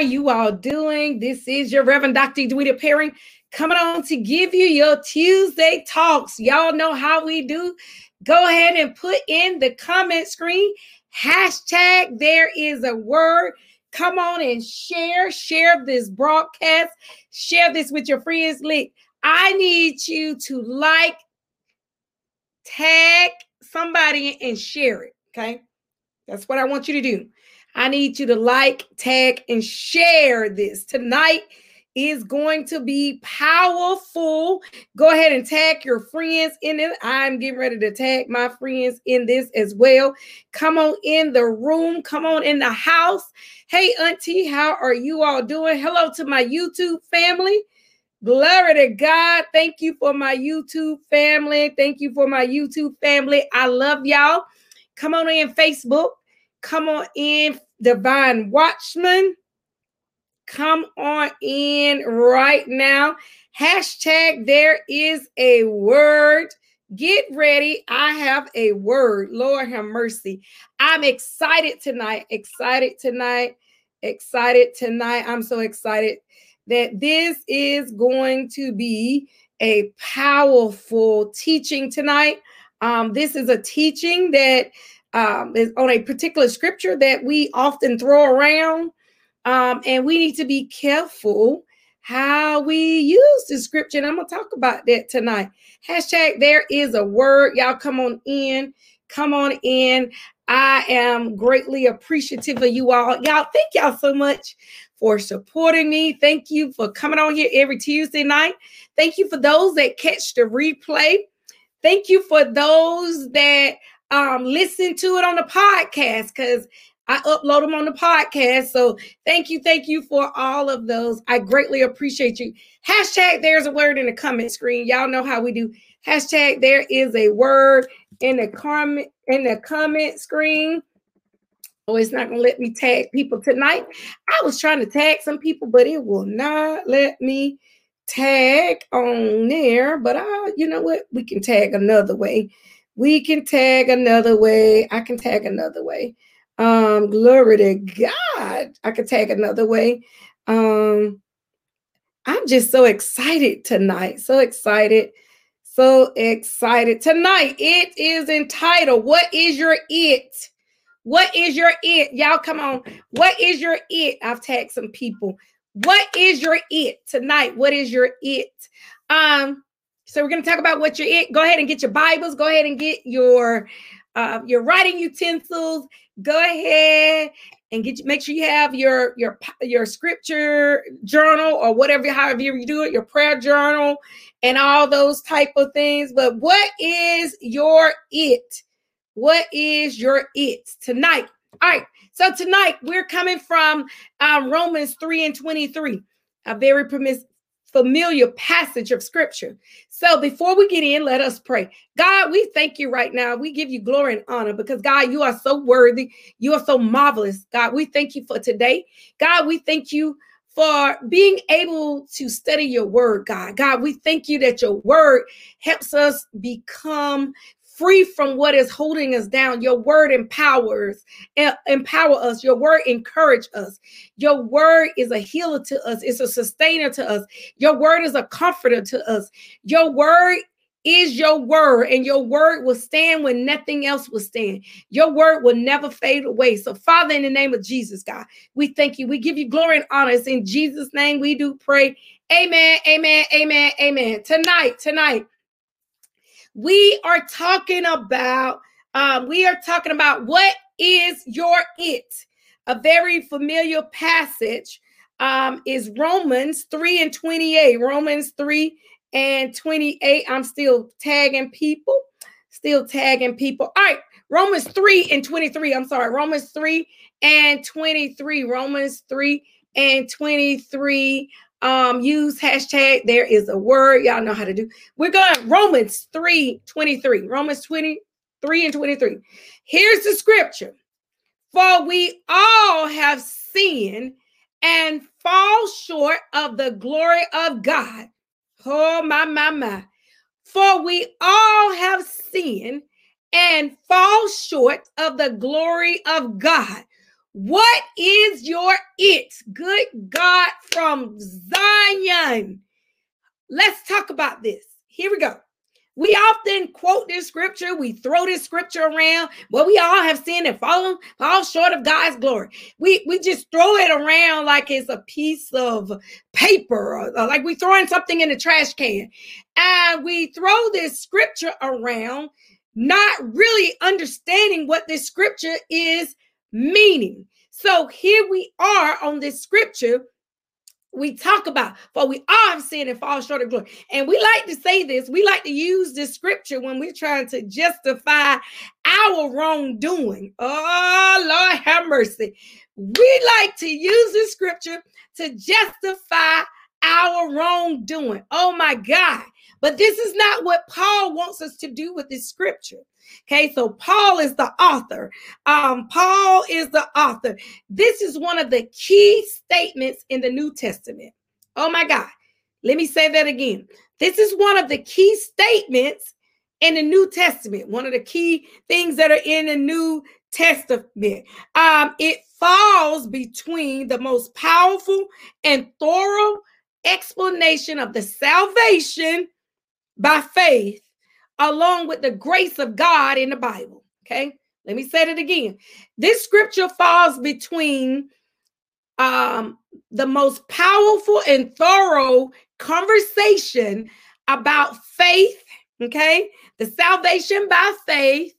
are you all doing? This is your Reverend Dr. Edwina Perrin coming on to give you your Tuesday talks. Y'all know how we do. Go ahead and put in the comment screen hashtag there is a word. Come on and share, share this broadcast, share this with your friends. Link. I need you to like, tag somebody, and share it. Okay. That's what I want you to do. I need you to like, tag, and share this. Tonight is going to be powerful. Go ahead and tag your friends in it. I'm getting ready to tag my friends in this as well. Come on in the room, come on in the house. Hey, Auntie, how are you all doing? Hello to my YouTube family. Glory to God. Thank you for my YouTube family. Thank you for my YouTube family. I love y'all. Come on in Facebook. Come on in, Divine Watchman. Come on in right now. Hashtag there is a word. Get ready. I have a word. Lord have mercy. I'm excited tonight. Excited tonight. Excited tonight. I'm so excited that this is going to be a powerful teaching tonight. Um, this is a teaching that um, on a particular scripture that we often throw around. Um, and we need to be careful how we use the scripture. And I'm going to talk about that tonight. Hashtag there is a word. Y'all come on in. Come on in. I am greatly appreciative of you all. Y'all, thank y'all so much for supporting me. Thank you for coming on here every Tuesday night. Thank you for those that catch the replay. Thank you for those that um, listen to it on the podcast because I upload them on the podcast. So thank you, thank you for all of those. I greatly appreciate you. Hashtag there's a word in the comment screen. Y'all know how we do. Hashtag there is a word in the comment in the comment screen. Oh, it's not gonna let me tag people tonight. I was trying to tag some people, but it will not let me tag on there. But I, you know what? We can tag another way. We can tag another way. I can tag another way. Um, glory to God. I can tag another way. Um, I'm just so excited tonight. So excited. So excited. Tonight, it is entitled, What is Your It? What is your it? Y'all come on. What is your it? I've tagged some people. What is your it tonight? What is your it? Um, so we're going to talk about what your it. Go ahead and get your Bibles. Go ahead and get your uh, your writing utensils. Go ahead and get make sure you have your your your scripture journal or whatever, however you do it, your prayer journal and all those type of things. But what is your it? What is your it tonight? All right. So tonight we're coming from um, Romans 3 and 23, a very permissive familiar passage of scripture. So before we get in, let us pray. God, we thank you right now. We give you glory and honor because God, you are so worthy. You are so marvelous. God, we thank you for today. God, we thank you for being able to study your word, God. God, we thank you that your word helps us become free from what is holding us down. Your word empowers, empower us. Your word encourage us. Your word is a healer to us. It's a sustainer to us. Your word is a comforter to us. Your word is your word, and your word will stand when nothing else will stand. Your word will never fade away. So, Father, in the name of Jesus, God, we thank you. We give you glory and honor. It's in Jesus' name we do pray. Amen. Amen. Amen. Amen. Tonight, tonight, we are talking about um, we are talking about what is your it? A very familiar passage um, is romans 3 and 28 romans 3 and 28 i'm still tagging people still tagging people. All right romans 3 and 23 i'm sorry romans 3 and 23 romans 3 and 23 um, use hashtag there is a word. Y'all know how to do. We're going Romans 3 23. Romans 23 and 23. Here's the scripture. For we all have sinned and fall short of the glory of God. Oh, my, my, my. For we all have sinned and fall short of the glory of God. What is your it? Good God from Zion. Let's talk about this. Here we go. We often quote this scripture, we throw this scripture around, but we all have sinned and fallen, fall short of God's glory. We we just throw it around like it's a piece of paper, or, like we throwing something in the trash can. And we throw this scripture around, not really understanding what this scripture is meaning. So here we are on this scripture we talk about, for we all have sinned and fall short of glory. And we like to say this, we like to use this scripture when we're trying to justify our wrongdoing. Oh, Lord have mercy. We like to use this scripture to justify our wrongdoing. Oh my God. But this is not what Paul wants us to do with this scripture. Okay, so Paul is the author. Um, Paul is the author. This is one of the key statements in the New Testament. Oh my God. Let me say that again. This is one of the key statements in the New Testament, one of the key things that are in the New Testament. Um, it falls between the most powerful and thorough explanation of the salvation by faith along with the grace of God in the Bible. Okay, let me say it again. This scripture falls between um, the most powerful and thorough conversation about faith, okay, the salvation by faith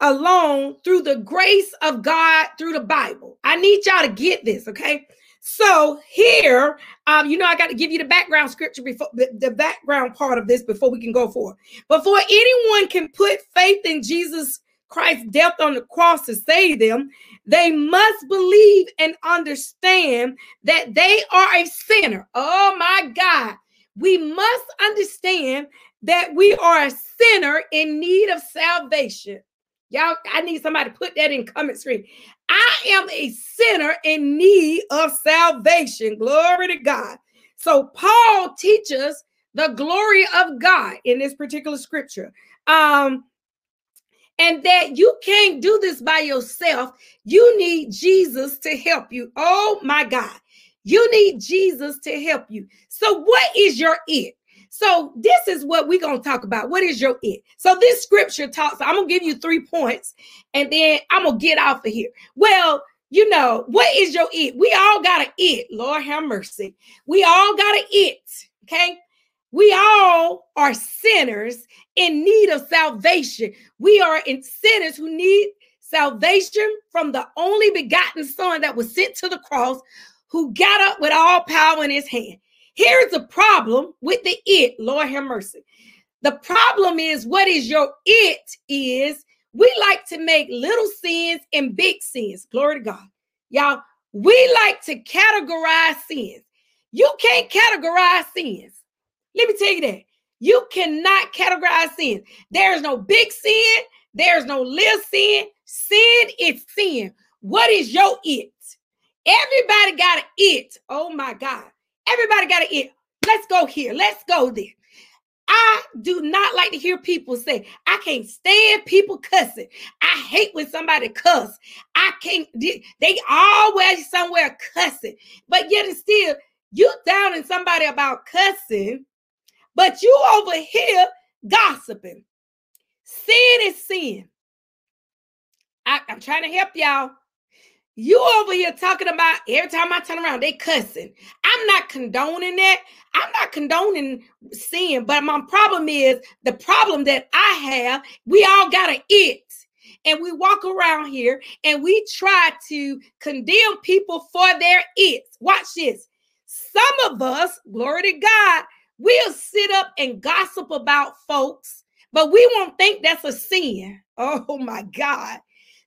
alone through the grace of God through the Bible. I need y'all to get this, okay? So here, um, you know, I got to give you the background scripture before the, the background part of this before we can go forward. Before anyone can put faith in Jesus Christ's death on the cross to save them, they must believe and understand that they are a sinner. Oh my God. We must understand that we are a sinner in need of salvation. Y'all, I need somebody to put that in comment screen. I am a sinner in need of salvation. Glory to God. So Paul teaches the glory of God in this particular scripture. Um, and that you can't do this by yourself. You need Jesus to help you. Oh my God. You need Jesus to help you. So, what is your it? So this is what we're to talk about. What is your it? So this scripture talks, I'm to give you three points and then I'm to get off of here. Well, you know, what is your it? We all got a it. Lord have mercy. We all got a it. Okay. We all are sinners in need of salvation. We are in sinners who need salvation from the only begotten son that was sent to the cross, who got up with all power in his hand. Here's the problem with the it. Lord have mercy. The problem is what is your it is we like to make little sins and big sins. Glory to God. Y'all, we like to categorize sins. You can't categorize sins. Let me tell you that. You cannot categorize sins. There's no big sin, there's no little sin. Sin is sin. What is your it? Everybody got an it. Oh my God. Everybody got to eat. Let's go here. Let's go there. I do not like to hear people say, I can't stand people cussing. I hate when somebody cuss. I can't, they always somewhere cussing. But yet and still, you down in somebody about cussing, but you over here gossiping. Sin is sin. I, I'm trying to help y'all. You over here talking about every time I turn around, they cussing. I'm not condoning that. I'm not condoning sin, but my problem is the problem that I have, we all got an it. And we walk around here and we try to condemn people for their it. Watch this. Some of us, glory to God, we'll sit up and gossip about folks, but we won't think that's a sin. Oh my God.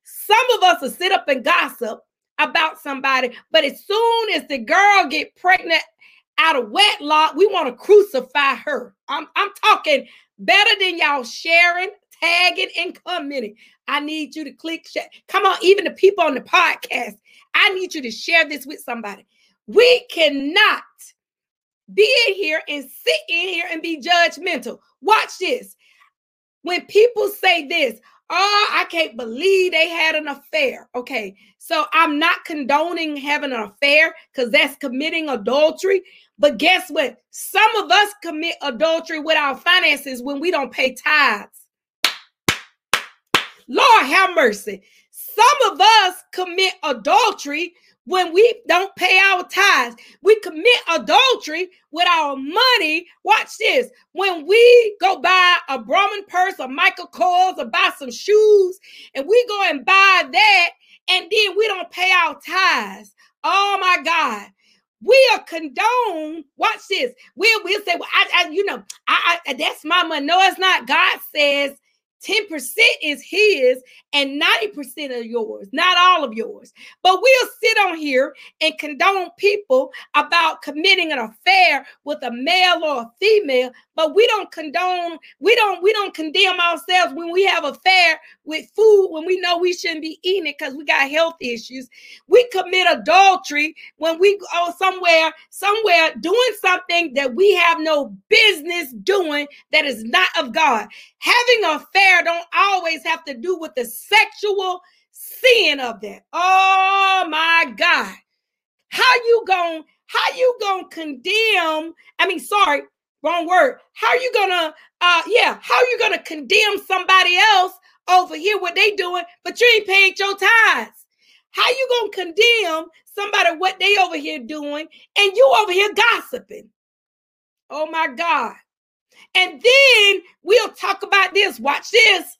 Some of us will sit up and gossip about somebody, but as soon as the girl get pregnant out of wedlock, we want to crucify her. I'm, I'm talking better than y'all sharing, tagging, and commenting. I need you to click share. Come on, even the people on the podcast, I need you to share this with somebody. We cannot be in here and sit in here and be judgmental. Watch this. When people say this, Oh, I can't believe they had an affair. Okay, so I'm not condoning having an affair because that's committing adultery. But guess what? Some of us commit adultery with our finances when we don't pay tithes. Lord have mercy. Some of us commit adultery when we don't pay our tithes. We commit adultery with our money. Watch this. When we go buy a Brahmin purse or Michael Kors or buy some shoes and we go and buy that and then we don't pay our tithes. Oh my God. We are condoned. Watch this. We'll, we'll say, well, I, I you know, I, I that's my money. No, it's not. God says 10% is his and 90% of yours, not all of yours. But we'll sit on here and condone people about committing an affair with a male or a female, but we don't condone, we don't, we don't condemn ourselves when we have affair with food when we know we shouldn't be eating it because we got health issues. We commit adultery when we go somewhere, somewhere doing something that we have no business doing that is not of God. Having an affair don't always have to do with the sexual sin of that. Oh my God. How you going how you going to condemn? I mean, sorry, wrong word. How you going to uh yeah, how you going to condemn somebody else over here what they doing, but you ain't paid your tithes? How you going to condemn somebody what they over here doing and you over here gossiping? Oh my God. And then we'll talk about this. Watch this.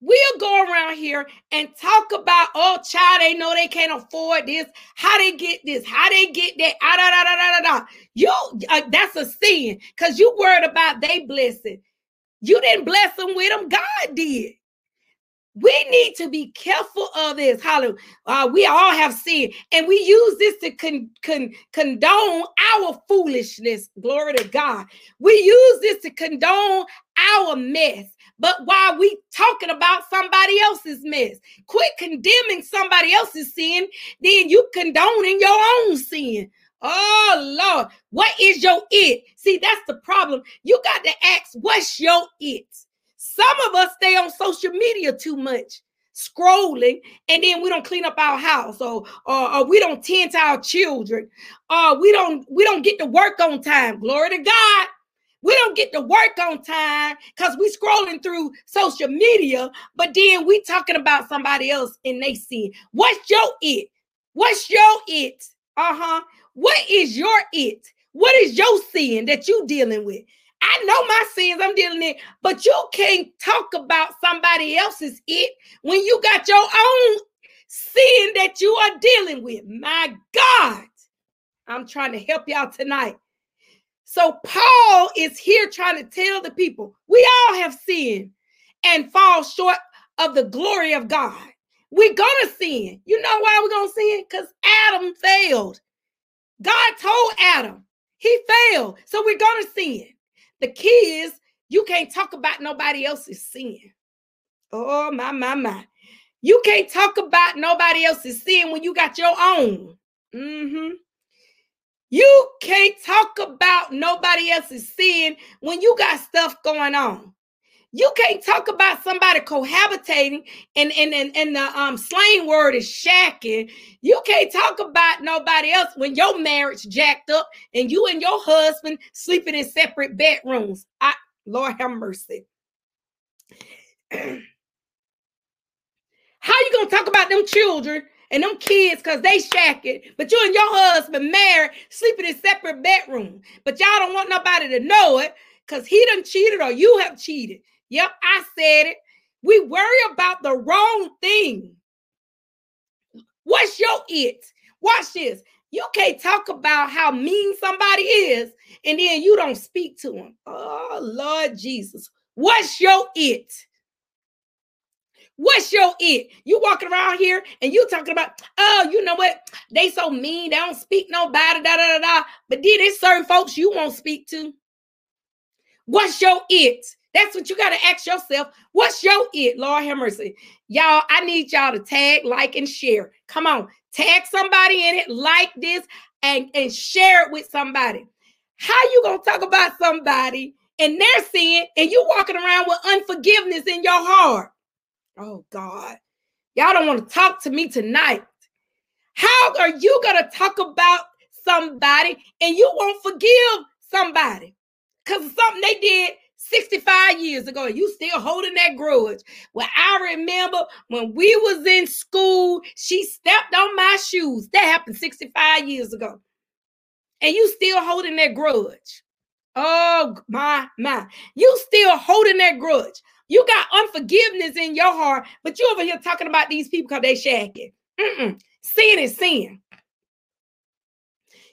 We'll go around here and talk about, oh, child, they know they can't afford this, how they get this, how they get that, ah, da, da, da, da, da. You, uh, that's a sin because you worried about they blessing. You didn't bless them with them, God did. We need to be careful of this. Hallelujah. Uh, we all have sinned, and we use this to con- con- condone our foolishness. Glory to God. We use this to condone our mess. But while we talking about somebody else's mess, quit condemning somebody else's sin, then you condoning your own sin. Oh Lord, what is your it? See, that's the problem. You got to ask, what's your it? Some of us stay on social media too much, scrolling, and then we don't clean up our house, or, or, or we don't tend to our children, or we don't we don't get to work on time. Glory to God. We don't get to work on time because we scrolling through social media, but then we talking about somebody else and they see what's your it? What's your it? Uh-huh. What is your it? What is your sin that you dealing with? I know my sins I'm dealing with, but you can't talk about somebody else's it when you got your own sin that you are dealing with. My God, I'm trying to help y'all tonight. So Paul is here trying to tell the people we all have sinned and fall short of the glory of God. We're gonna sin. You know why we're gonna sin? Because Adam failed. God told Adam he failed. So we're gonna sin. The key is you can't talk about nobody else's sin. Oh my my my. You can't talk about nobody else's sin when you got your own. Mm-hmm. You can't talk about nobody else's sin when you got stuff going on. You can't talk about somebody cohabitating and and and, and the um slang word is shacking. You can't talk about nobody else when your marriage jacked up and you and your husband sleeping in separate bedrooms. I Lord have mercy. How you gonna talk about them children and them kids because they shacking, but you and your husband married, sleeping in separate bedrooms. But y'all don't want nobody to know it because he done cheated or you have cheated. Yep, I said it. We worry about the wrong thing. What's your it? Watch this. You can't talk about how mean somebody is and then you don't speak to them. Oh, Lord Jesus. What's your it? What's your it? You walking around here and you talking about, oh, you know what? They so mean, they don't speak nobody, da da da da. But then there's certain folks you won't speak to. What's your it? That's what you got to ask yourself. What's your it? Lord have mercy. Y'all, I need y'all to tag, like, and share. Come on, tag somebody in it, like this, and, and share it with somebody. How you gonna talk about somebody and their sin, and you walking around with unforgiveness in your heart. Oh God. Y'all don't want to talk to me tonight. How are you to talk about somebody and you won't forgive somebody because of something they did 65 years ago and you still holding that grudge. Well, I remember when we was in school, she stepped on my shoes. That happened 65 years ago. And you still holding that grudge. Oh my my. You still holding that grudge. You got unforgiveness in your heart, but you over here talking about these people because they shacking. Mm-mm. Sin is sin.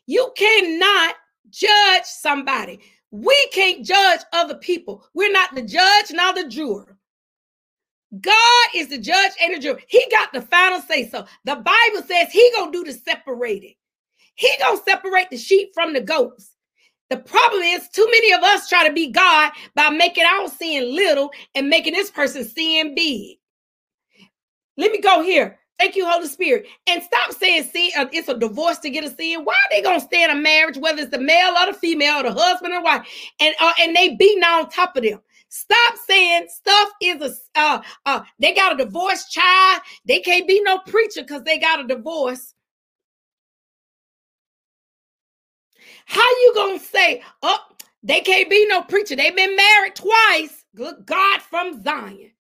You cannot judge somebody. We can't judge other people. We're not the judge, nor the juror. God is the judge and the juror. He got the final say so. The Bible says he gonna do the separating. He gonna separate the sheep from the goats. The problem is too many of us try to be God by making our sin little and making this person sin big. Let me go here. Thank you, Holy Spirit. And stop saying sin, uh, it's a divorce to get a sin. Why are they gonna stay in a marriage, whether it's the male or the female, or the husband or wife, and uh, and they beating on top of them? Stop saying stuff is a uh, uh they got a divorce child. They can't be no preacher because they got a divorce. How you gonna say, oh, they can't be no preacher? They've been married twice. Good God from Zion.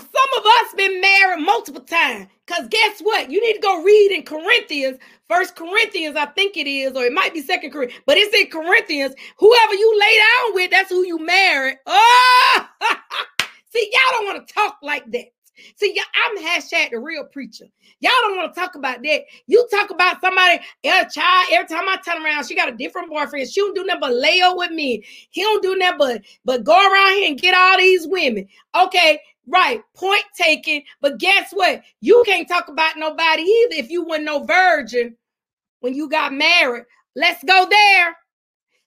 Some of us been married multiple times. Because guess what? You need to go read in Corinthians, First Corinthians, I think it is, or it might be Second Corinthians, but it's in Corinthians. Whoever you lay down with, that's who you married. Oh, see, y'all don't want to talk like that. See, y'all, I'm hashtag the real preacher. Y'all don't want to talk about that. You talk about somebody, eh, a child. Every time I turn around, she got a different boyfriend. She don't do nothing but lay up with me. He don't do nothing but but go around here and get all these women. Okay, right. Point taken. But guess what? You can't talk about nobody either if you were no virgin when you got married. Let's go there.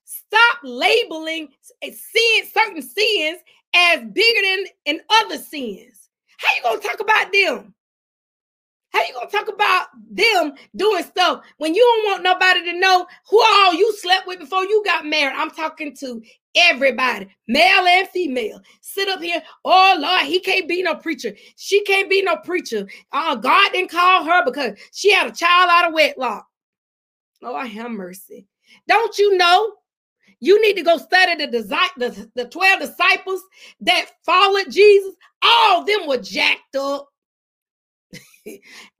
Stop labeling eh, sin, certain sins as bigger than in other sins. How you gonna talk about them? How you gonna talk about them doing stuff when you don't want nobody to know who all you slept with before you got married? I'm talking to everybody, male and female. Sit up here. Oh Lord, he can't be no preacher. She can't be no preacher. Uh, God didn't call her because she had a child out of wedlock. Lord have mercy. Don't you know? You need to go study the, the, the 12 disciples that followed Jesus. All of them were jacked up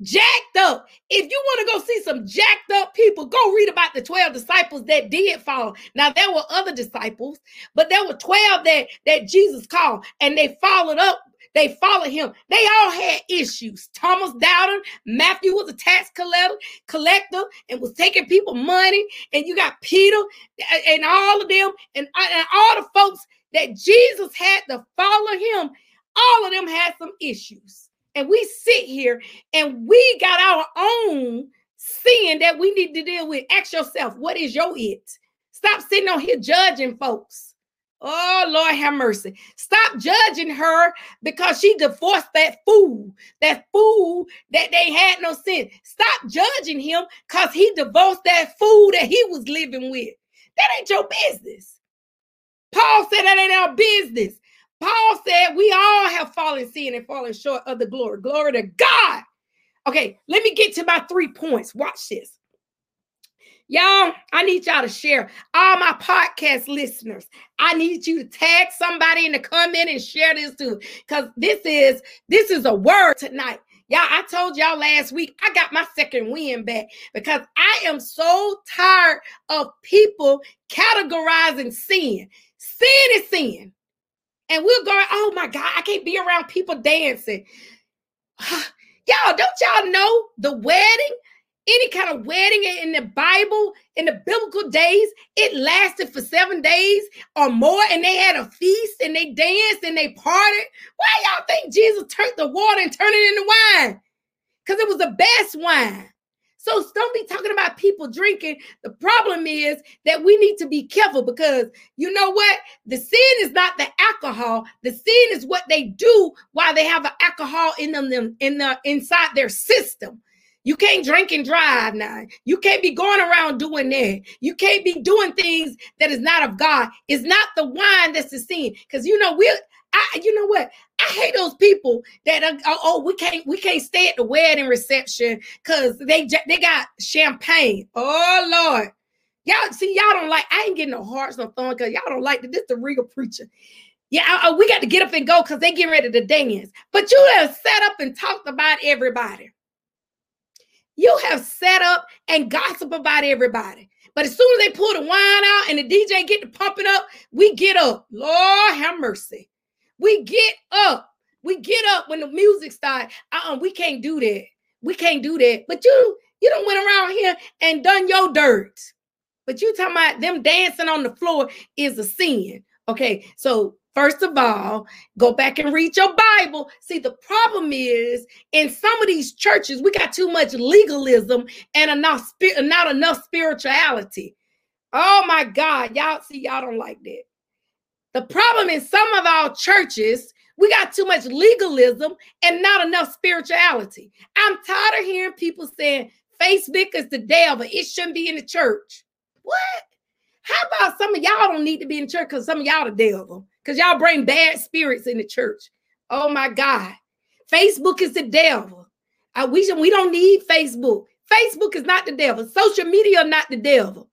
jacked up. If you want to go see some jacked up people, go read about the 12 disciples that did follow. Now there were other disciples, but there were 12 that that Jesus called and they followed up. They followed him. They all had issues. Thomas doubted. Matthew was a tax collector, collector and was taking people money. And you got Peter and all of them and, uh, and all the folks that Jesus had to follow him. All of them had some issues and we sit here and we got our own sin that we need to deal with. Ask yourself, what is your it? Stop sitting on here judging folks. Oh, Lord have mercy. Stop judging her because she divorced that fool, that fool that they had no sin. Stop judging him because he divorced that fool that he was living with. That ain't your business. Paul said that ain't our business. Paul said we all have fallen sin and fallen short of the glory. Glory to God. Okay, let me get to my three points. Watch this. Y'all, I need y'all to share. All my podcast listeners, I need you to tag somebody in the comment and share this too. Because this is this is a word tonight. Y'all, I told y'all last week I got my second win back because I am so tired of people categorizing sin. Sin is sin and we're going, oh my God, I can't be around people dancing. y'all, don't y'all know the wedding? Any kind of wedding in the Bible, in the biblical days, it lasted for seven days or more, and they had a feast and they danced and they partied. Why y'all think Jesus turned the water and turned it into wine? Because it was the best wine. So don't be talking about people drinking. The problem is that we need to be careful because you know what? The sin is not the alcohol. The sin is what they do while they have alcohol in them, them in the inside their system. You can't drink and drive now. You can't be going around doing that. You can't be doing things that is not of God. It's not the wine that's the sin. Because you know, we're I, you know what? I hate those people that are, oh, oh we can't we can't stay at the wedding reception because they they got champagne. Oh Lord, y'all see y'all don't like. I ain't getting no hearts no thorn because y'all don't like this. The regal preacher. Yeah, I, I, we got to get up and go because they getting ready to dance. But you have set up and talked about everybody. You have set up and gossip about everybody. But as soon as they pull the wine out and the DJ get to pumping up, we get up. Lord have mercy. We get up. We get up when the music starts. Uh-uh, we can't do that. We can't do that. But you, you don't went around here and done your dirt. But you talking about them dancing on the floor is a sin. Okay, so First of all, go back and read your Bible. See, the problem is in some of these churches, we got too much legalism and enough not enough spirituality. Oh my God, y'all see, y'all don't like that. The problem in some of our churches, we got too much legalism and not enough spirituality. I'm tired of hearing people saying Facebook is the devil. It shouldn't be in the church. What? How about some of y'all don't need to be in church because some of y'all the devil? Because y'all bring bad spirits in the church. Oh my God. Facebook is the devil. Uh, I wish we don't need Facebook. Facebook is not the devil. Social media not the devil.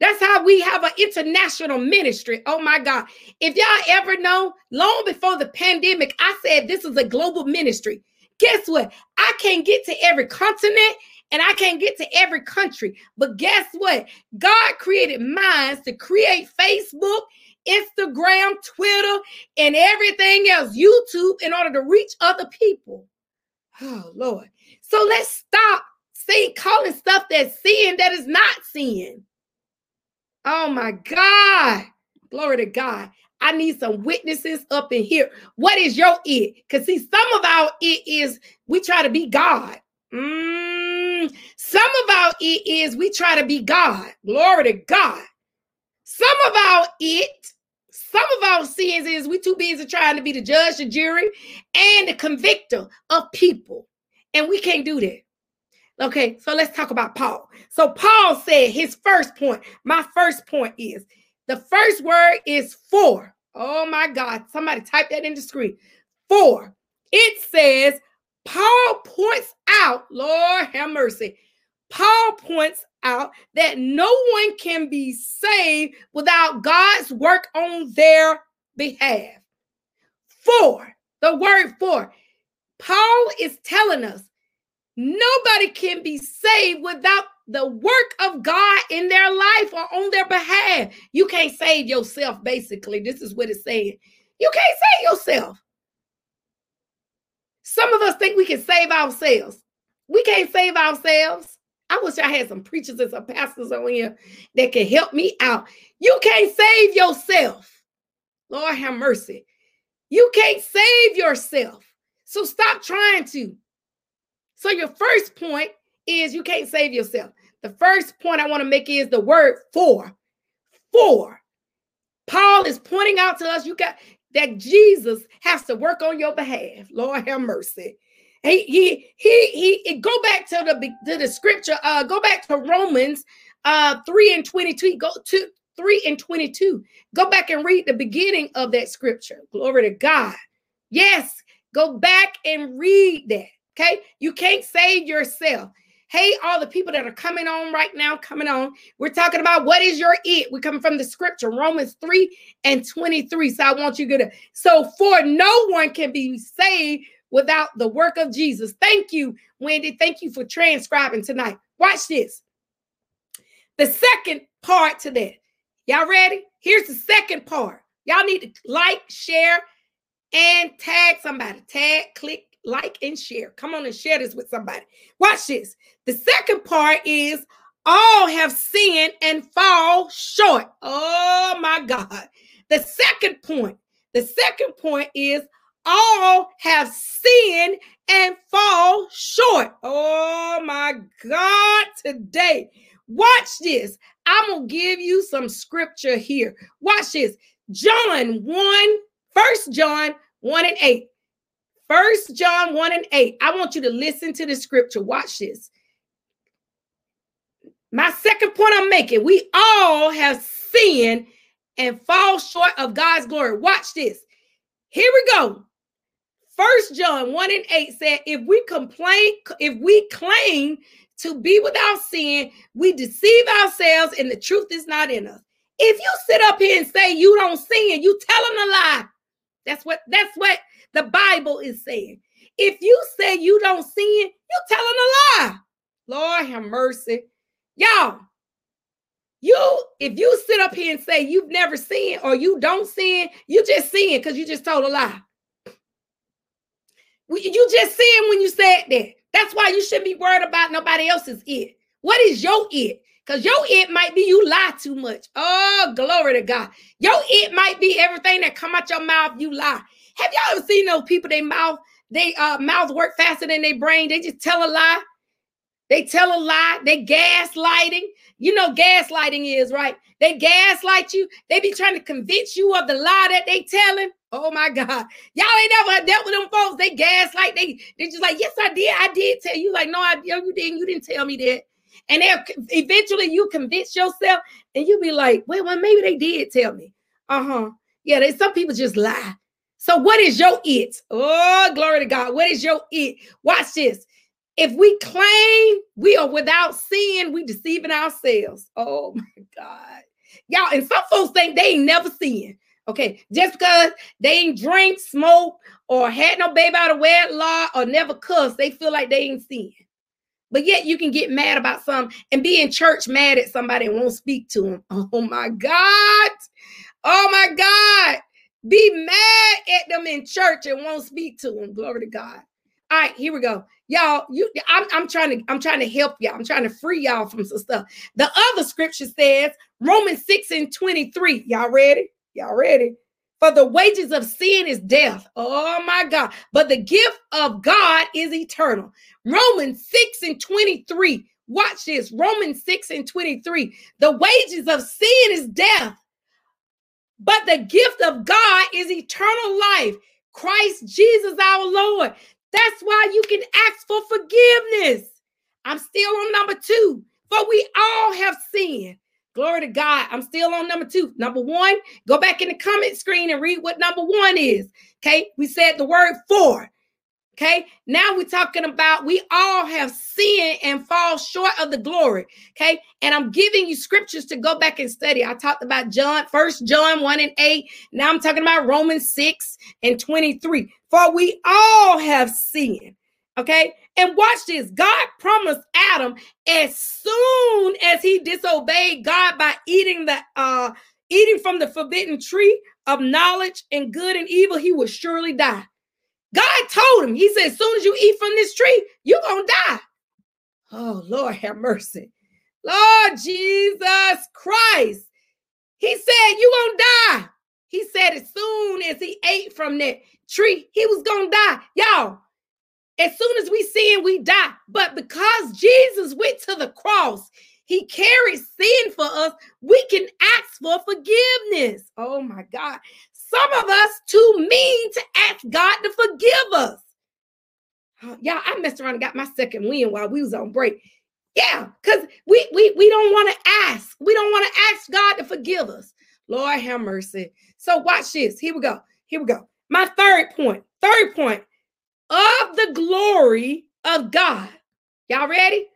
That's how we have an international ministry. Oh my God. If y'all ever know, long before the pandemic, I said this is a global ministry. Guess what? I can't get to every continent and I can't get to every country. But guess what? God created minds to create Facebook, Instagram, Twitter, and everything else, YouTube, in order to reach other people. Oh, Lord. So let's stop saying calling stuff that's sin that is not sin. Oh my God. Glory to God. I need some witnesses up in here. What is your it? Because see, some of our it is we try to be God. Mm, some of our it is we try to be God. Glory to God. Some of our it, some of our sins is we too busy trying to be the judge, the jury, and the convictor of people. And we can't do that. Okay, so let's talk about Paul. So Paul said his first point, my first point is the first word is for. Oh my God, somebody type that in the screen. For. It says, Paul points out, Lord have mercy. Paul points out that no one can be saved without God's work on their behalf. For, the word for. Paul is telling us Nobody can be saved without the work of God in their life or on their behalf. You can't save yourself, basically. This is what it's saying. You can't save yourself. Some of us think we can save ourselves. We can't save ourselves. I wish I had some preachers and some pastors on here that can help me out. You can't save yourself. Lord have mercy. You can't save yourself. So stop trying to. So your first point is you can't save yourself. The first point I want to make is the word for. For. Paul is pointing out to us you got that Jesus has to work on your behalf. Lord have mercy. He he he he go back to the to the scripture. Uh go back to Romans uh 3 and 22. Go to 3 and 22. Go back and read the beginning of that scripture. Glory to God. Yes, go back and read that. Okay. You can't save yourself. Hey, all the people that are coming on right now, coming on, we're talking about what is your it. We're coming from the scripture, Romans 3 and 23. So I want you to, get it. so for no one can be saved without the work of Jesus. Thank you, Wendy. Thank you for transcribing tonight. Watch this. The second part to that. Y'all ready? Here's the second part. Y'all need to like, share, and tag somebody. Tag, click, like, and share. Come on and share this with somebody. Watch this. The second part is all have sinned and fall short. Oh my God. The second point, the second point is all have sinned and fall short. Oh my God, today. Watch this. I'm going to give you some scripture here. Watch this. John 1, First John 1 and 8. First John 1 and 8. I want you to listen to the scripture. Watch this. My second point I'm making we all have sinned and fall short of God's glory. Watch this. Here we go. First John 1 and 8 said, if we complain, if we claim to be without sin, we deceive ourselves and the truth is not in us. If you sit up here and say you don't sin, you telling a lie. That's what that's what the Bible is saying. If you say you don't sin, you're telling a lie. Lord have mercy. Y'all, you if you sit up here and say you've never sinned or you don't sin, you just sin because you just told a lie. You just sin when you said that. That's why you shouldn't be worried about nobody else's it. What is your it? Because your it might be you lie too much. Oh, glory to God. Your it might be everything that come out your mouth, you lie. Have y'all ever seen those people, they mouth, they uh mouth work faster than their brain? They just tell a lie. They tell a lie. They gaslighting. You know, gaslighting is right. They gaslight you. They be trying to convince you of the lie that they telling. Oh my God. Y'all ain't never dealt with them folks. They gaslight. They they just like, yes, I did. I did tell you. Like, no, I you didn't. You didn't tell me that. And then eventually you convince yourself and you be like, well, well, maybe they did tell me. Uh-huh. Yeah, they, some people just lie. So what is your it? Oh, glory to God. What is your it? Watch this. If we claim we are without sin, we deceiving ourselves. Oh my God. Y'all, and some folks think they ain't never sin. Okay, just because they ain't drink, smoke, or had no baby out of wedlock, or never cuss, they feel like they ain't sin. But yet you can get mad about some and be in church mad at somebody and won't speak to them. Oh my God. Oh my God. Be mad at them in church and won't speak to them. Glory to God. All right, here we go. Y'all, you I'm, I'm trying to I'm trying to help y'all. I'm trying to free y'all from some stuff. The other scripture says Romans 6 and 23. Y'all ready? Y'all ready? For the wages of sin is death. Oh my God. But the gift of God is eternal. Romans 6 and 23. Watch this. Romans 6 and 23. The wages of sin is death. But the gift of God is eternal life. Christ Jesus our Lord. That's why you can ask for forgiveness. I'm still on number two. For we all have sinned Glory to God. I'm still on number two. Number one, go back in the comment screen and read what number one is. Okay. We said the word for. Okay. Now we're talking about we all have sinned and fall short of the glory. Okay. And I'm giving you scriptures to go back and study. I talked about John, first John 1 and 8. Now I'm talking about Romans 6 and 23. For we all have sinned. Okay. And watch this God promised Adam as soon as he disobeyed God by eating the uh eating from the forbidden tree of knowledge and good and evil, he would surely die. God told him, He said, as soon as you eat from this tree, you're gonna die. Oh Lord, have mercy. Lord Jesus Christ. He said, You're gonna die. He said, as soon as he ate from that tree, he was gonna die. Y'all, as soon as we sin, we die. But because Jesus went to the cross, he carried sin for us, we can ask for forgiveness. Oh my God. Some of us too mean to ask God to forgive us. Y'all, I messed around and got my second win while we was on break. Yeah, because we we we don't want to ask. We don't want to ask God to forgive us. Lord have mercy. So watch this. Here we go. Here we go. My third point. Third point of the glory of God. Y'all ready?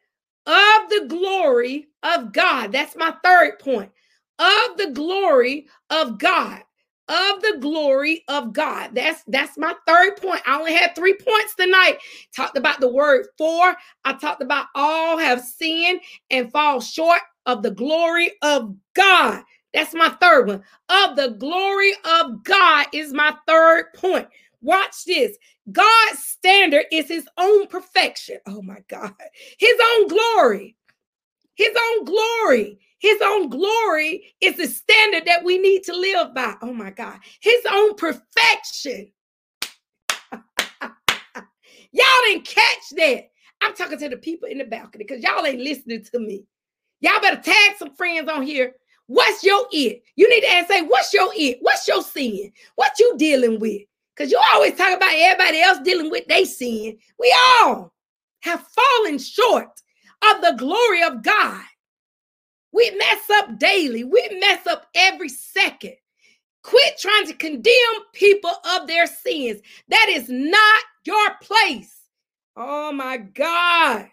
Of the glory of God. That's my third point. Of the glory of God. Of the glory of God. That's that's my third point. I only had three points tonight. Talked about the word for. I talked about all have sinned and fall short of the glory of God. That's my third one. Of the glory of God is my third point. Watch this. God's standard is his own perfection. Oh my God. His own glory. His own glory. His own glory is the standard that we need to live by. Oh my God. His own perfection. y'all didn't catch that. I'm talking to the people in the balcony because y'all ain't listening to me. Y'all better tag some friends on here. What's your it? You need to ask, say, what's your it? What's your sin? What you dealing with? Because you always talk about everybody else dealing with their sin. We all have fallen short of the glory of God. We mess up daily. We mess up every second. Quit trying to condemn people of their sins. That is not your place. Oh my God.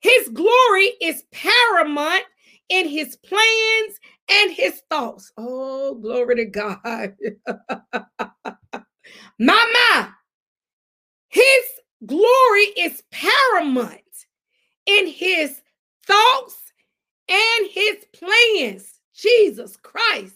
His glory is paramount in his plans and his thoughts. Oh, glory to God. Mama, his glory is paramount in his thoughts and his plans. Jesus Christ.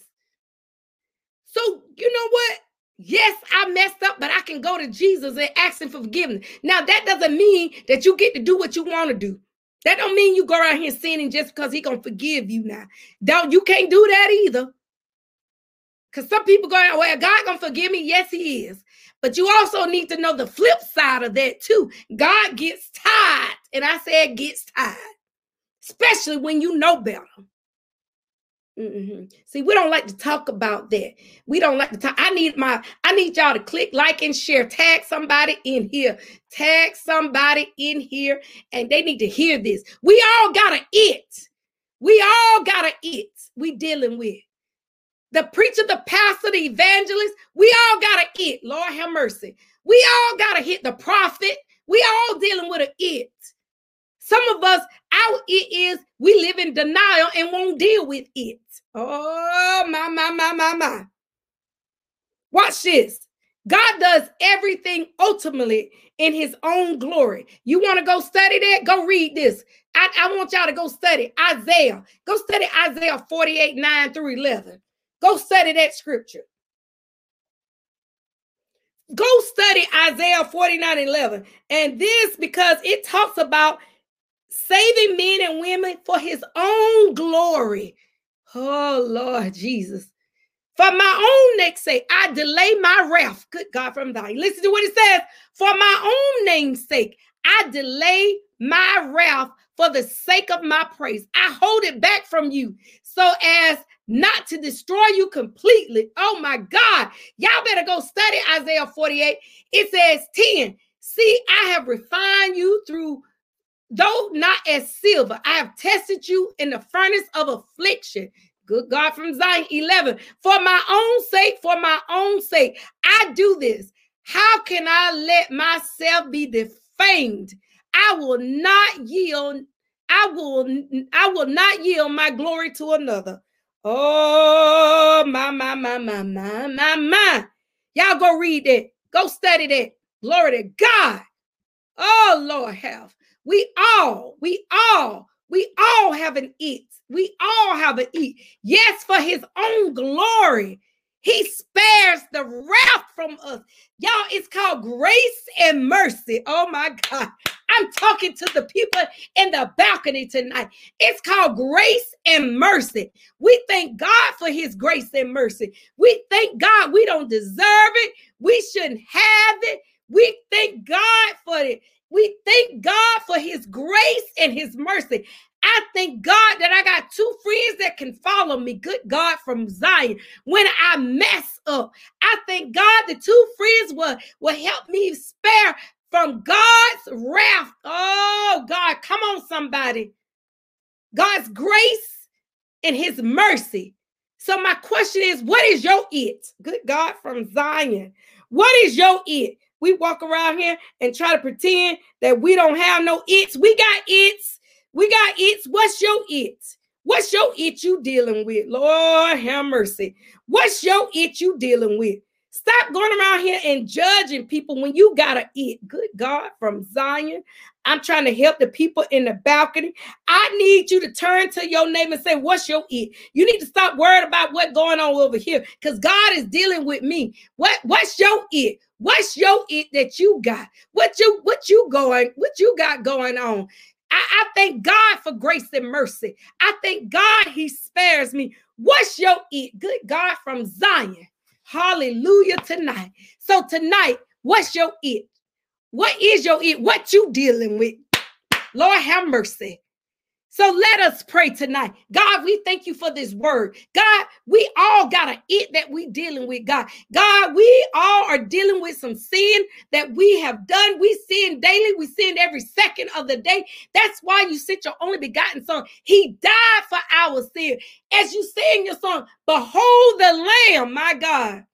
So, you know what? Yes, I messed up, but I can go to Jesus and ask him for forgiveness. Now, that doesn't mean that you get to do what you want to do. That don't mean you go around here sinning just because he gonna forgive you now. Don't you can't do that either. Because some people go, well, God gonna forgive me. Yes, he is. But you also need to know the flip side of that too. God gets tired. And I said gets tired, especially when you know better. Mm-hmm. See, we don't like to talk about that. We don't like to talk. I need my, I need y'all to click like and share. Tag somebody in here. Tag somebody in here, and they need to hear this. We all got to it. We all got to it. We dealing with the preacher, the pastor, the evangelist. We all got to it. Lord have mercy. We all got to hit the prophet. We all dealing with an it. Some of us, out it is we live in denial and won't deal with it. Oh, my, my, my, my, my. Watch this. God does everything ultimately in his own glory. You want to go study that? Go read this. I, I, want y'all to go study Isaiah. Go study Isaiah 48 9 through 11. Go study that scripture. Go study Isaiah 49 11. And this because it talks about saving men and women for his own glory. Oh, Lord Jesus. For my own neck's sake, I delay my wrath. Good God from thy. Listen to what it says. For my own name's sake, I delay my wrath for the sake of my praise. I hold it back from you so as not to destroy you completely. Oh my God. Y'all better go study Isaiah 48. It says 10. See, I have refined you through though not as silver, I have tested you in the furnace of affliction. Good God from Zion 11. For my own sake, for my own sake, I do this. How can I let myself be defamed? I will not yield. I will. I will not yield my glory to another. Oh my my my my my my my. Y'all go read that. Go study that. Glory to God. Oh Lord, have we all, we all, we all have an it. We all have an eat. Yes, for his own glory. He spares the wrath from us. Y'all, it's called grace and mercy. Oh my God. I'm talking to the people in the balcony tonight. It's called grace and mercy. We thank God for his grace and mercy. We thank God we don't deserve it. We shouldn't have it. We thank God for it. We thank God for his grace and his mercy. I thank God that I got two friends that can follow me. Good God from Zion. When I mess up, I thank God the two friends will, will help me spare from God's wrath. Oh, God, come on, somebody. God's grace and his mercy. So, my question is what is your it? Good God from Zion. What is your it? We walk around here and try to pretend that we don't have no its. We got its. We got its. What's your it? What's your it you dealing with? Lord have mercy. What's your it you dealing with? Stop going around here and judging people when you got a it. Good God from Zion. I'm trying to help the people in the balcony. I need you to turn to your neighbor and say, What's your it? You need to stop worrying about what's going on over here because God is dealing with me. What, what's your it? What's your it that you got? What you what you going? What you got going on? I, I thank God for grace and mercy. I thank God He spares me. What's your it? Good God from Zion. Hallelujah tonight. So tonight, what's your it? What is your it? What you dealing with? Lord have mercy. So let us pray tonight. God, we thank you for this word. God, we all got a it that we dealing with, God. God, we all are dealing with some sin that we have done. We sin daily. We sin every second of the day. That's why you sent your only begotten son. He died for our sin. As you sing your song, behold the lamb, my God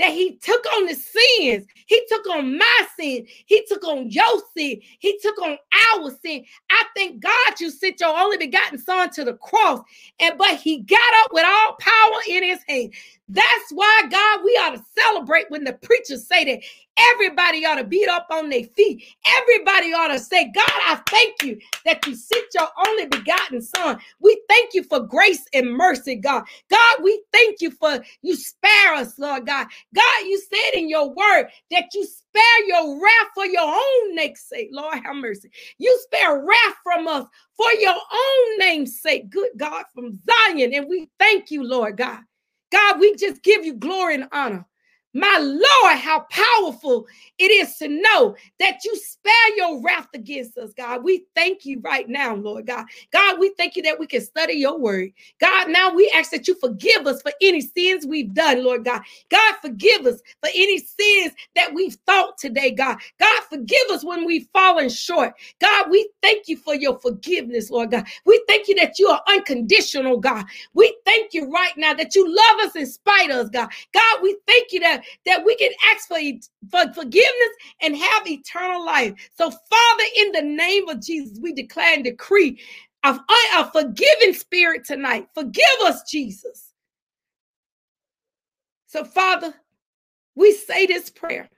that he took on the sins. He took on my sin. He took on your sin. He took on our sin. I thank God you sent your only begotten son to the cross. And but he got up with all power in his hand. That's why, God, we ought to celebrate when the preachers say that everybody ought to beat up on their feet. Everybody ought to say, God, I thank you that you sent your only begotten son. We thank you for grace and mercy, God. God, we thank you for you spare us, Lord God. God, you said in your word that you spare your wrath for your own name's sake. Lord, have mercy. You spare wrath from us for your own name's sake. Good God, from Zion. And we thank you, Lord God. God, we just give you glory and honor. My Lord, how powerful it is to know that you spare your wrath against us, God. We thank you right now, Lord God. God, we thank you that we can study your word. God, now we ask that you forgive us for any sins we've done, Lord God. God, forgive us for any sins that we've thought today, God. God, forgive us when we've fallen short. God, we thank you for your forgiveness, Lord God. We thank you that you are unconditional, God. We thank you right now that you love us in spite of us, God. God, we thank you that that we can ask for, for forgiveness and have eternal life. So, Father, in the name of Jesus, we declare and decree of a forgiving spirit tonight. Forgive us, Jesus. So, Father, we say this prayer.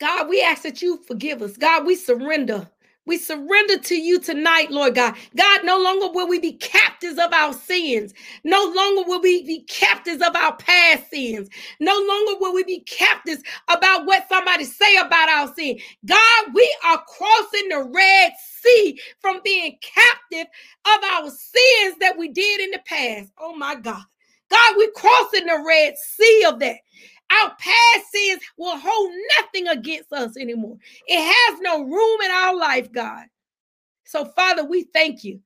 God, we ask that you forgive us. God, we surrender. We surrender to you tonight, Lord God. God, no longer will we be captives of our sins. No longer will we be captives of our past sins. No longer will we be captives about what somebody say about our sin. God, we are crossing the Red Sea from being captive of our sins that we did in the past. Oh my God. God, we're crossing the Red Sea of that. Our past sins will hold nothing against us anymore. It has no room in our life, God. So, Father, we thank you.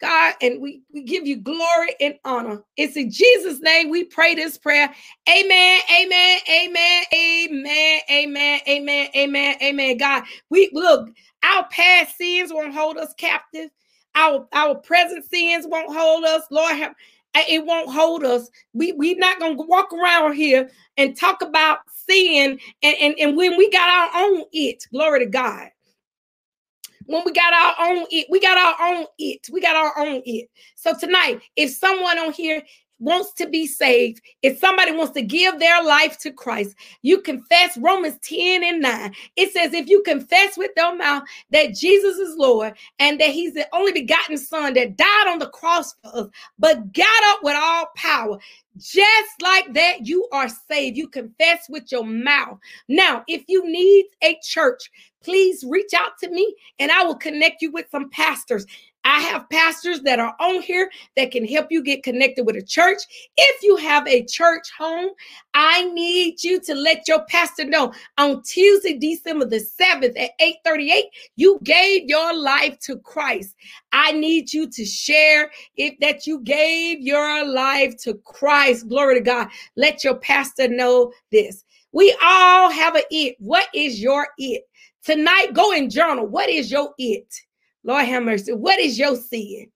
God, and we, we give you glory and honor. It's in Jesus' name we pray this prayer. Amen, amen, amen, amen, amen, amen, amen, amen. God, we look, our past sins won't hold us captive. Our, our present sins won't hold us. Lord, have, it won't hold us. We we're not gonna walk around here and talk about sin and, and, and when we got our own it, glory to God. When we got our own it, we got our own it. We got our own it. So tonight, if someone on here wants to be saved, if somebody wants to give their life to Christ, you confess Romans 10 and 9. It says, if you confess with your mouth that Jesus is Lord and that he's the only begotten Son that died on the cross for us, but got up with all power, just like that, you are saved. You confess with your mouth. Now, if you need a church, please reach out to me and I will connect you with some pastors. I have pastors that are on here that can help you get connected with a church. If you have a church home, I need you to let your pastor know on Tuesday, December the 7th at 8:38, you gave your life to Christ. I need you to share if that you gave your life to Christ. Glory to God. Let your pastor know this. We all have a it. What is your it? Tonight, go and journal. What is your it? Lord have mercy. What is your sin?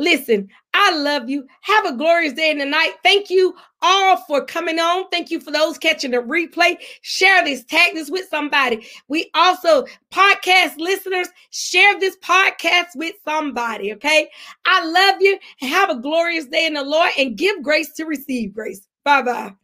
Listen, I love you. Have a glorious day in the night. Thank you all for coming on. Thank you for those catching the replay. Share this, tag this with somebody. We also, podcast listeners, share this podcast with somebody. Okay. I love you. Have a glorious day in the Lord and give grace to receive grace. Bye bye.